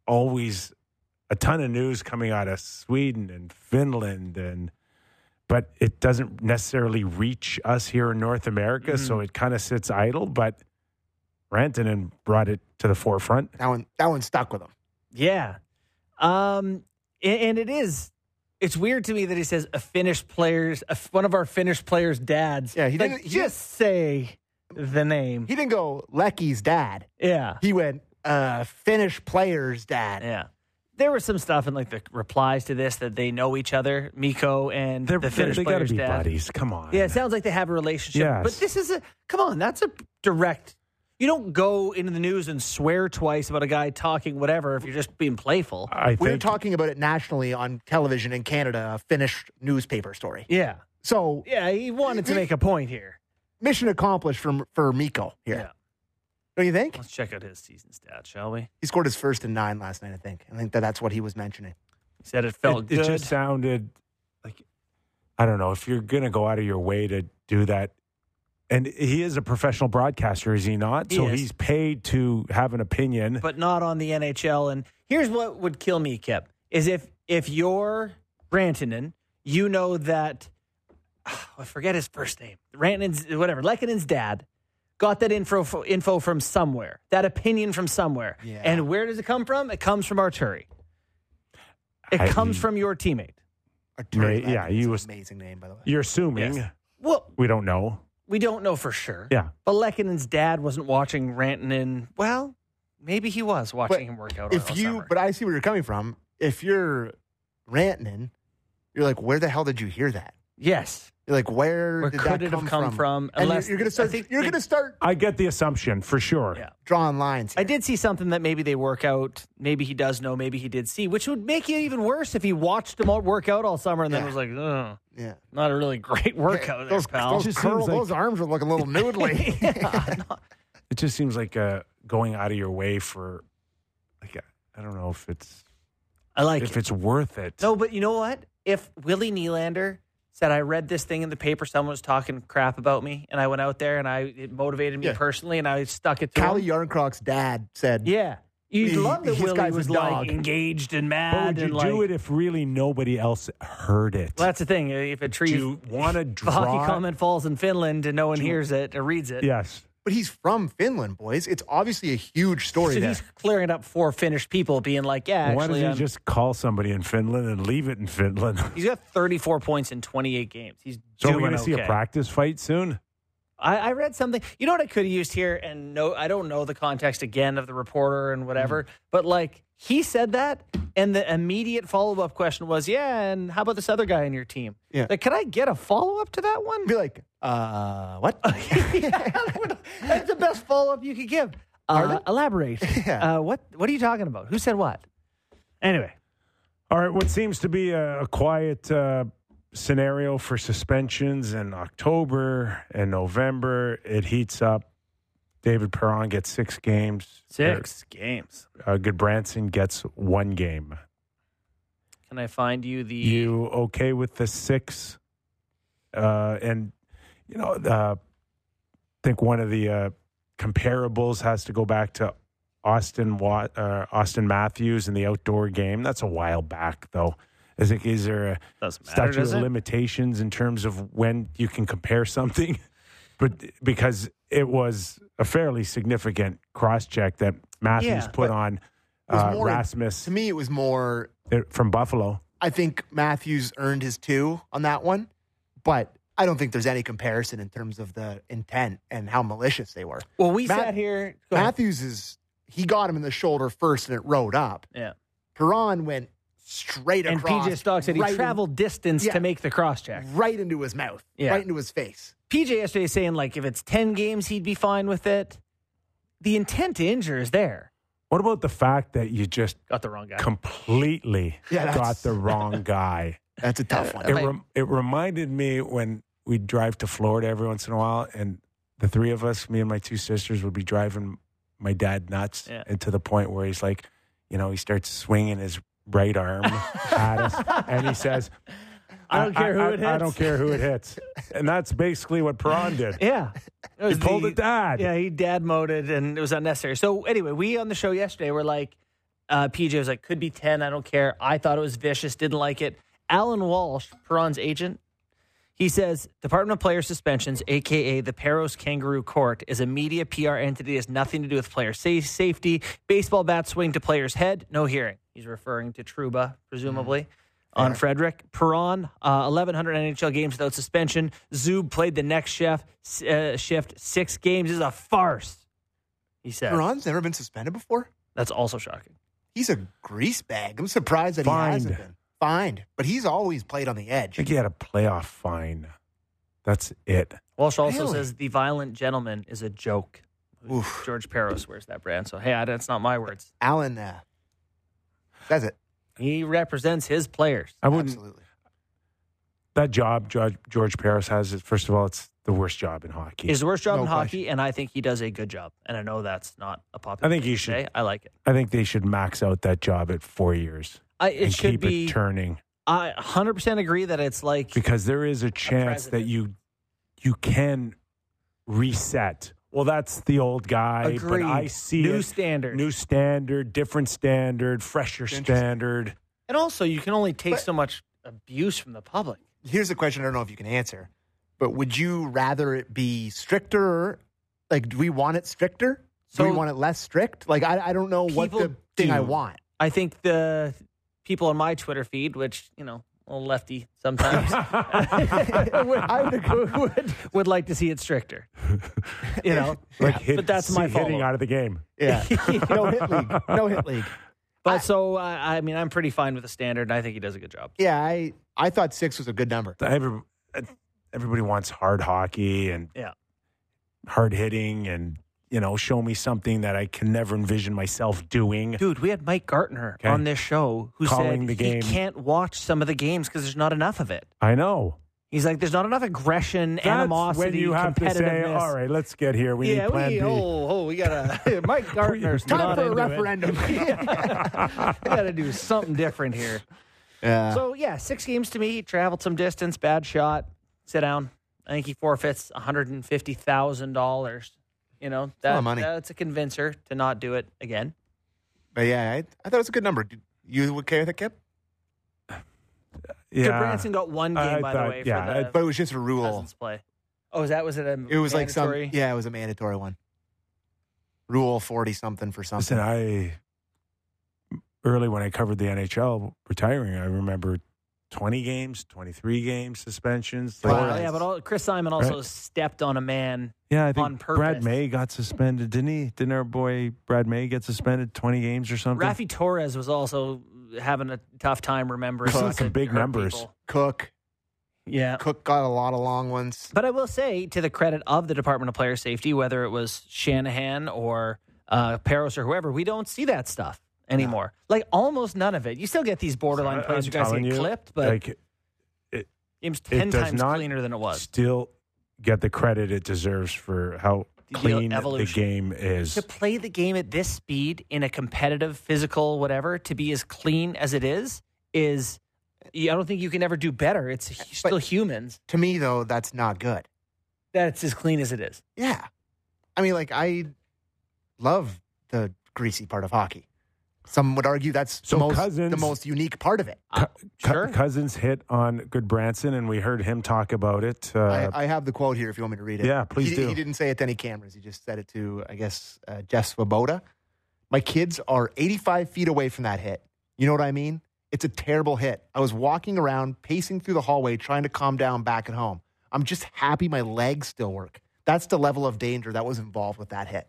always a ton of news coming out of Sweden and Finland and but it doesn't necessarily reach us here in North America, so it kind of sits idle. But Rantanen brought it to the forefront.
That one. That one stuck with him.
Yeah. Um, and it is. It's weird to me that he says a Finnish player's, a, one of our Finnish players' dads.
Yeah, he
like,
didn't- he
just say the name.
He didn't go Lecky's dad.
yeah.
He went uh, Finnish player's dad.
Yeah. There was some stuff in like the replies to this that they know each other, Mikko and
They're,
the
they
Finnish
they got to
player's
be
dad.
buddies. Come on.
Yeah, it sounds like they have a relationship.
Yes.
But this is a come on, that's a direct. You don't go into the news and swear twice about a guy talking whatever if you're just being playful.
I think
We were talking about it nationally on television in Canada, a Finnish newspaper story.
Yeah.
So
Yeah, he wanted to make a point here.
mission accomplished for for Mikko here.
Yeah.
Don't you think?
Let's check out his season stats, shall we?
He scored his first in nine last night. I think. I think that that's what he was mentioning.
He said it felt
it,
good.
it just sounded like I don't know if you're going to go out of your way to do that. And he is a professional broadcaster, is he not?
He
so
is.
he's paid to have an opinion.
but not on the NHL. And here's what would kill me, Kip, is if if you're Rantanen, you know that I forget his first name. Rantanen's whatever, Lehkonen's dad got that info info from somewhere. That opinion from somewhere.
Yeah.
And where does it come from? It comes from Artturi. It
I-
comes from your teammate.
Artturi
Yeah,
Lehkonen
he was-
amazing name by the way.
You're assuming.
Yes. Well,
We don't know.
We don't know for sure.
Yeah.
But Lehkonen's dad wasn't watching Rantanen. Well, maybe he was watching him work out.
If
all
you,
summer.
but I see where you're coming from. If you're Rantanen, you're like, where the hell did you hear that?
yes,
like, where,
where
did
could
that
it
come
have come
from?
from?
And you're,
Unless
you're gonna start.
think
You're gonna start
I get the assumption for sure.
Yeah.
drawing lines.
I did see something that maybe they work out. Maybe he does know. Maybe he did see, which would make it even worse if he watched them all work out all summer and then
Yeah.
was like, "Ugh,
Yeah.
not a really great workout there,
those,
pal."
those,
Just
curl-
like-
those arms are looking a little noodly.
It just seems like uh, going out of your way for, like, I don't know if it's
I like
if
it.
it's worth it.
No, but you know what? If Willie Nylander said, "I read this thing in the paper, someone was talking crap about me, and I went out there and I it motivated me
Yeah.
personally, and I stuck it to
Kalle
him."
Järnkrok's dad said,
Yeah, you'd love that
his
Willie
a
was
dog.
like engaged and mad.
But
mad
would you
and
do
like.
it if really nobody else heard it?
Well, that's the thing. If a tree,
do you want to
the hockey comment falls in Finland and no one hears it or reads it,
Yes.
But he's from Finland, boys. It's obviously a huge story
So
there.
he's clearing it up for Finnish people, being like, "Yeah,
Why
actually,
doesn't
I'm-
he just call somebody in Finland and leave it in Finland?
he's got 34 points in 28 games. He's
So
doing
we're going to see a practice fight soon.
I, I read something. You know what I could have used here, and no, I don't know the context again of the reporter and whatever,
Mm-hmm.
but like he said that, and the immediate follow up question was, "Yeah, and how about this other guy in your team?
Yeah.
like, can I get a follow up to that one?
be like, uh, what?
That's the best follow up you could give. Uh, elaborate.
Yeah.
Uh, what What are you talking about? Who said what? Anyway,
All right, what seems to be a, a quiet uh, scenario for suspensions in October and November, it heats up. David Perron gets six games.
six games.
Uh, Gudbranson gets one game.
Can I find you the?
You okay with the six? Uh, and you know, uh, I think one of the uh, comparables has to go back to Austin Wat, uh, Auston Matthews in the outdoor game. That's a while back, though. Is, it, is there a statute of
it?
limitations in terms of when you can compare something? but because it was a fairly significant cross check that Matthews
Yeah,
put on
was
uh,
more-
Rasmus
to me, it was more.
uh, from Buffalo.
I think Matthews earned his two on that one, but I don't think there's any comparison in terms of the intent and how malicious they were.
Well, we
Matt-
sat here.
Matthews is he got him in the shoulder first and it rode up.
Yeah.
Perron went straight
And
across.
PJ Stock said he
right in-
traveled distance
Yeah.
to make the cross check.
right into his mouth,
Yeah.
right into his face.
PJ yesterday saying like if it's ten games he'd be fine with it. The intent to injure is there.
What about the fact that you just
Got the wrong guy.
completely
Yeah,
got the wrong guy?
That's a tough one.
It, rem- it reminded me when we'd drive to Florida every once in a while, and the three of us, me and my two sisters, would be driving my dad nuts,
Yeah.
and to the point where he's like, you know, he starts swinging his right arm at us, and he says,
I don't care who it hits.
I
hits."
don't care who it hits," and that's basically what Perron did.
Yeah.
He pulled
the-
it dad.
Yeah, he dad moded and it was unnecessary. So anyway, we on the show yesterday were like, uh, PJ was like, could be 10. I don't care. I thought it was vicious. Didn't like it. Allan Walsh, Perron's agent, he says Department of Player Suspensions, aka the Parros Kangaroo Court, is a media PR entity. Has nothing to do with player safety. Baseball bat swing to player's head, no hearing. He's referring to Trouba, presumably. On Frederic Perron, uh, 1,100 NHL games without suspension. Zub played the next shift, uh, shift six games. This is a farce. He said.
Perron's never been suspended before.
that's also shocking.
He's a grease bag. I'm surprised that
Fined.
he hasn't been fined, but he's always played on the edge.
I
edge.
think he had a playoff fine. That's it.
Walsh also
Really?
says the violent gentleman is a joke.
Oof.
George Parros wears that brand, so hey, I, that's not my words.
Alan uh, says it
He represents his players.
I wouldn't.
absolutely.
That job George, George Parros has, is, first of all, it's the worst job in hockey.
He's the worst job
No
in hockey, and I think he does a good job. And I know that's not a popular.
I think
thing
he should-
say. I like it.
I think they should max out that job at four years
I, it
and
should
keep
be.
it turning
I 100 percent agree that it's like
because there is a chance that you you can reset. Well, that's the old guy,
agreed.
but I see
new
it.
standard.
new standard, different standard, fresher standard.
and also, you can only take
But-
so much abuse from the public.
Here's a question I don't know if you can answer, but would you rather it be stricter? Like, do we want it stricter? do we want it less strict? Like, I, I don't know what
People
the thing I want.
I think the people on my Twitter feed, which you know, a little lefty sometimes, would, I would, would, would like to see it stricter. You know,
like hit,
but that's my
see hitting out of the game.
Yeah. no hit league. No hit league.
But so uh, I mean, I'm pretty fine with the standard, and I think he does a good job.
Yeah, I, I thought six was a good number.
Every, everybody wants hard hockey and
Yeah.
hard hitting and you know, show me something that I can never envision myself doing.
Dude, we had Mike Gartner
okay.
on this show who
Calling
said he can't watch some of the games because there's not enough of it.
I know.
He's like, there's not enough aggression,
That's
animosity,
when you have to say, all right, let's get here. We
yeah,
need plan
we,
B.
Oh, oh, we got to. Mike Gartner's
time for a referendum.
we got to do something different here.
Yeah.
So, yeah, six games to me. Traveled some distance. Bad shot. Sit down. I think he forfeits $150,000. You know
lot
that,
of money.
that's a convincer to not do it again.
but yeah, I, I thought it was a good number. Did You would carry with it, Kip?
yeah,
Branson got one game,
I
by
thought-
the way,
yeah,
for
I-
the
But it was just a rule.
Play. Oh, is that was it a
It was like some, yeah, it was a mandatory one. Rule 40 something for something.
Listen, I early when I covered the NHL retiring, I remember twenty games, twenty three games suspensions. Like,
Wow.
Yeah, but all, Chris Simon also
Right.
stepped on a man.
yeah, I think
on
Brad
purpose.
May got suspended, didn't he? Didn't our boy Brad May get suspended twenty games or something?
Raffi Torres was also having a tough time remembering.
We've some big numbers.
people.
Cooke.
Yeah.
Cooke got a lot of long ones.
But I will say, to the credit of the Department of Player Safety, whether it was Shanahan or uh, Parros or whoever, we don't see that stuff anymore. Like almost none of it. You still get these borderline
I-
plays who guys get
you,
clipped, but
like it
ten
does
times cleaner than it was.
still get the credit it deserves for how clean the game is.
To play the game at this speed in a competitive, physical, whatever, to be as clean as it is, is I don't think you can ever do better. It's still humans.
To me, though, that's not good.
That's as clean as it is.
Yeah. I mean, like, I love the greasy part of hockey. Some would argue that's
So
the, most,
Cousins-
the most unique part of it.
Cou- Cou-
sure.
Cousins hit on Gudbranson, and we heard him talk about it. Uh,
I, I have the quote here if you want me to read it.
Yeah, please
he,
do.
He didn't say it to any cameras. He just said it to, I guess, uh, Jeff Svoboda. My kids are 85 feet away from that hit. You know what I mean? It's a terrible hit. I was walking around, pacing through the hallway, trying to calm down back at home. I'm just happy my legs still work. That's the level of danger that was involved with that hit.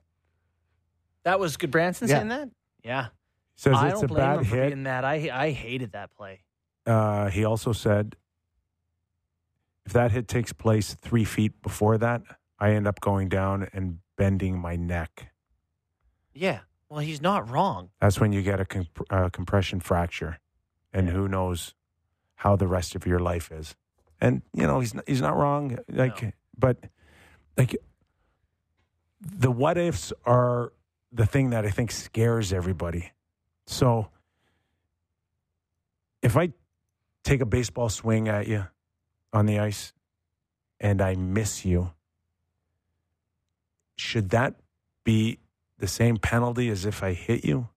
That was Gudbranson
Yeah.
saying that? Yeah.
Says
I
it's
don't
a bad hit.
being that. I I hated that play.
Uh, he also said, if that hit takes place three feet before that, I end up going down and bending my neck.
Yeah. Well, he's not wrong.
That's when you get a comp- uh, compression fracture, and who knows how the rest of your life is. And you know he's not, he's not wrong. Like,
No.
but like the what ifs are the thing that I think scares everybody. So if I take a baseball swing at you on the ice and I miss you, should that be the same penalty as if I hit you?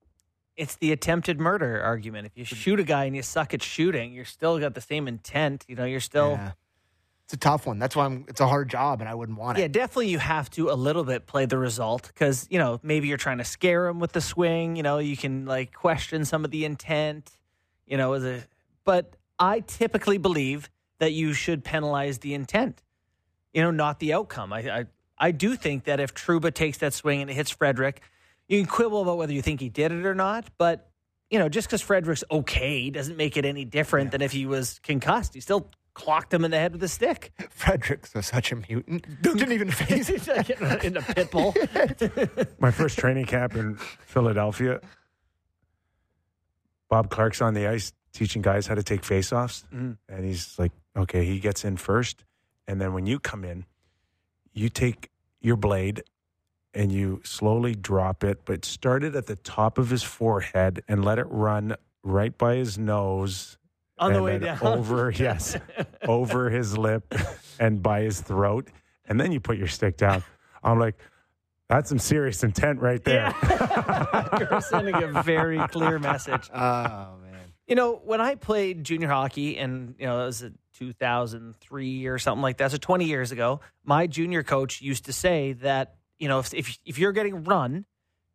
It's the attempted murder argument. If you shoot a guy and you suck at shooting, you're still got the same intent. You know, you're still
Yeah. It's a tough one. That's why I'm, it's a hard job, and I wouldn't want it.
Yeah, definitely you have to a little bit play the result because, you know, maybe you're trying to scare him with the swing. You know, you can like question some of the intent, you know, as a, but I typically believe that you should penalize the intent, you know, not the outcome. I, I, I do think that if Trouba takes that swing and it hits Frederic, you can quibble about whether you think he did it or not, but, you know, just because Frederic's okay doesn't make it any different than if he was concussed. He still clocked him in the head with a stick.
Fredericks was such a mutant. Didn't even face it.
in a pit bull.
My first training camp in Philadelphia, Bob Clarke's on the ice teaching guys how to take faceoffs.
Mhm.
And he's like, okay, he gets in first. And then when you come in, you take your blade and you slowly drop it, but start it at the top of his forehead and let it run right by his nose.
On the way down.
Over, yes, over his lip and by his throat. And then you put your stick down. I'm like, that's some serious intent right there.
You're sending a very clear message.
Oh man.
You know, when I played junior hockey, and you know, it was a 2003 or something like that, so 20 years ago, my junior coach used to say that you know, if if, if you're getting run,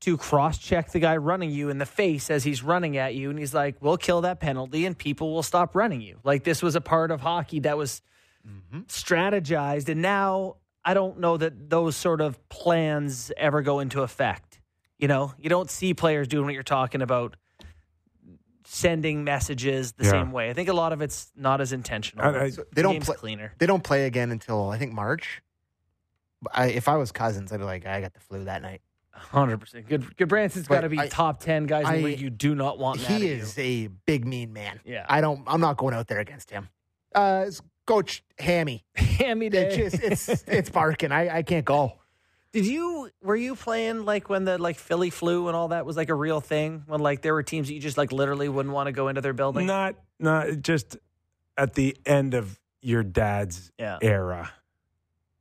to cross check the guy running you in the face as he's running at you, and he's like, "We'll kill that penalty, and people will stop running you." Like this was a part of hockey that was mm-hmm. strategized, and now I don't know that those sort of plans ever go into effect. You know, you don't see players doing what you're talking about sending messages the
Yeah.
same way. I think a lot of it's not as intentional.
I- I-
So they don't play.
cleaner.
They don't play again until I think March. I, if I was Cousins, I'd be like, I got the flu that night.
Hundred percent. Good. Good. Branson's
But
got to be
I-
top ten guys in the league. You do not want. that
he
at
is
You.
a big mean man.
Yeah.
I don't. I'm not going out there against him. Uh, it's Coach Hammy.
Hammy
It
day.
just it's it's barking. I, I can't go.
Did you were you playing like when the like Philly flu and all that was like a real thing? When like there were teams that you just like literally wouldn't want to go into their building?
Not, not just at the end of your dad's
Yeah.
era.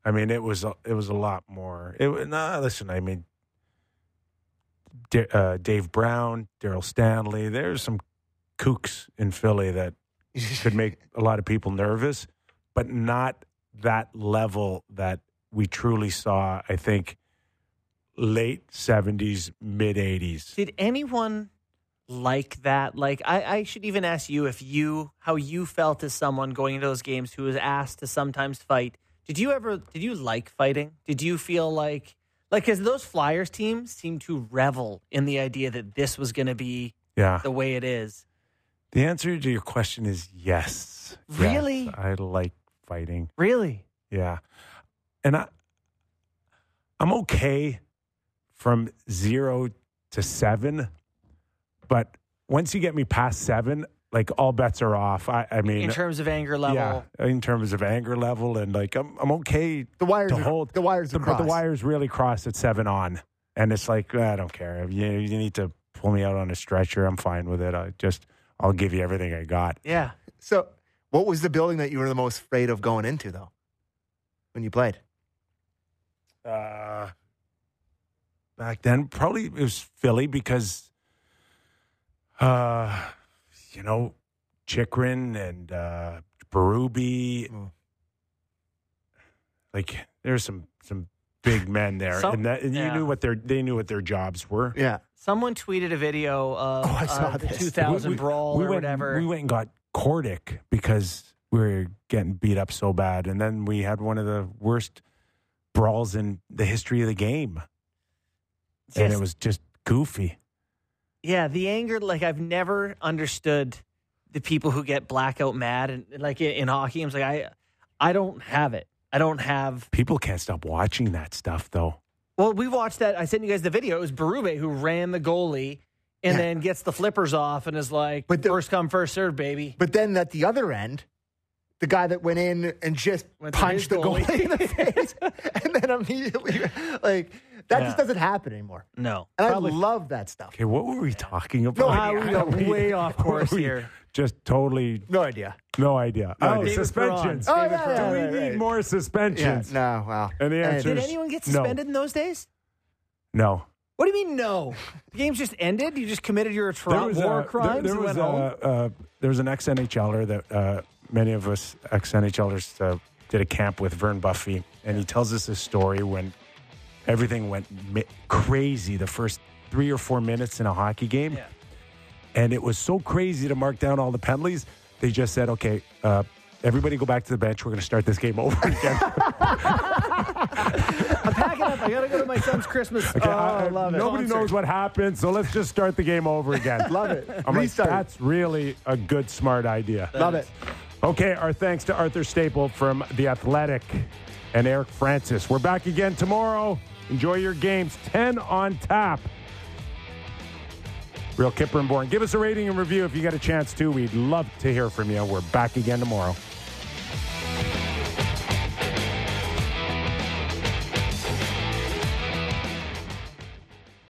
I mean, it was a, it was a lot more. It was- nah, listen. I mean, D- uh, Dave Brown, Daryl Stanley. There's some kooks in Philly that could make a lot of people nervous, but not that level that we truly saw. I think late '70s, mid '80s.
Did anyone like that? Like I, I should even ask you if you how you felt as someone going into those games who was asked to sometimes fight. Did you ever did you like fighting? Did you feel like like because those Flyers teams seem to revel in the idea that this was going to be
Yeah.
the way it is.
The answer to your question is yes. Yes,
Really?
I like fighting.
Really?
Yeah. And I I'm okay from 0 to 7, but once you get me past 7, like all bets are off. I I mean
In terms of anger level,
yeah, in terms of anger level and like I'm I'm okay
The wires.
to
are,
hold
the wires.
the,
are
but the
crossed.
wires really cross at 7 on. And it's like I don't care. You you need to pull me out on a stretcher. I'm fine with it. I just I'll give you everything I got.
yeah.
So, what was the building that you were the most afraid of going into, though, when you played?
uh, back then. Probably it was Philly because, uh, you know, Chychrun and uh, Berube.
Mm.
Like there's some some big men there,
Some-
and, that, and you
yeah.
knew what their they knew what their jobs were.
Yeah.
Someone tweeted a video of
Oh, I saw
uh, the
this.
2000 brawl
we
or
went,
whatever.
We went and got Kordic because we were getting beat up so bad, and then we had one of the worst brawls in the history of the game, and
Just-
it was just goofy.
Yeah, the anger, like I've never understood the people who get blackout mad and like in, in hockey. I'm like, I, I don't have it. I don't have.
People can't stop watching that stuff, though.
Well, we watched that. I sent you guys the video. It was Berube who ran the goalie and
Yeah.
then gets the flippers off and is like,
But the-
first come, first serve, baby.
But then at the other end, the guy that went in and just
Went
punched the
goalie.
goalie in the face, and then immediately, like that
Yeah.
just doesn't happen anymore.
No,
And
probably.
I love that stuff.
Okay, what were we talking about?
Ah, we got way off course here.
Just totally
No idea.
no idea.
No
oh,
idea.
David
suspensions.
Perron.
Oh,
David
yeah,
Do we
right,
need
right.
more
Yeah.
suspensions?
No. Wow.
And the answer
Did anyone get
no.
suspended in those days?
No.
What do you mean, no? The game's just ended? You just committed your
There was
war
a-
crimes
There, there
and
was
went home?
a, uh, there was an ex NHLer that uh, many of us ex NHLers uh, did a camp with Vern Buffey, and he tells us this story when everything went mi- crazy the first three or four minutes in a hockey game,
Yeah.
and it was so crazy to mark down all the penalties. They just said, "Okay, uh, everybody go back to the bench. We're going to start this game over again."
I'm packing up. I got to go to my son's Christmas.
Okay,
oh,
I- I-
love it.
nobody
Concert.
knows what happened, so let's just start the game over again.
Love it.
I'm like,
Restart.
that's really a good, smart idea.
Love it.
Okay, our thanks to Arthur Staple from The Athletic and Eric Francis. We're back again tomorrow. Enjoy your games. 10 on tap. Real Kyper and Bourne. Give us a rating and review if you get a chance to. We'd love to hear from you. We're back again tomorrow.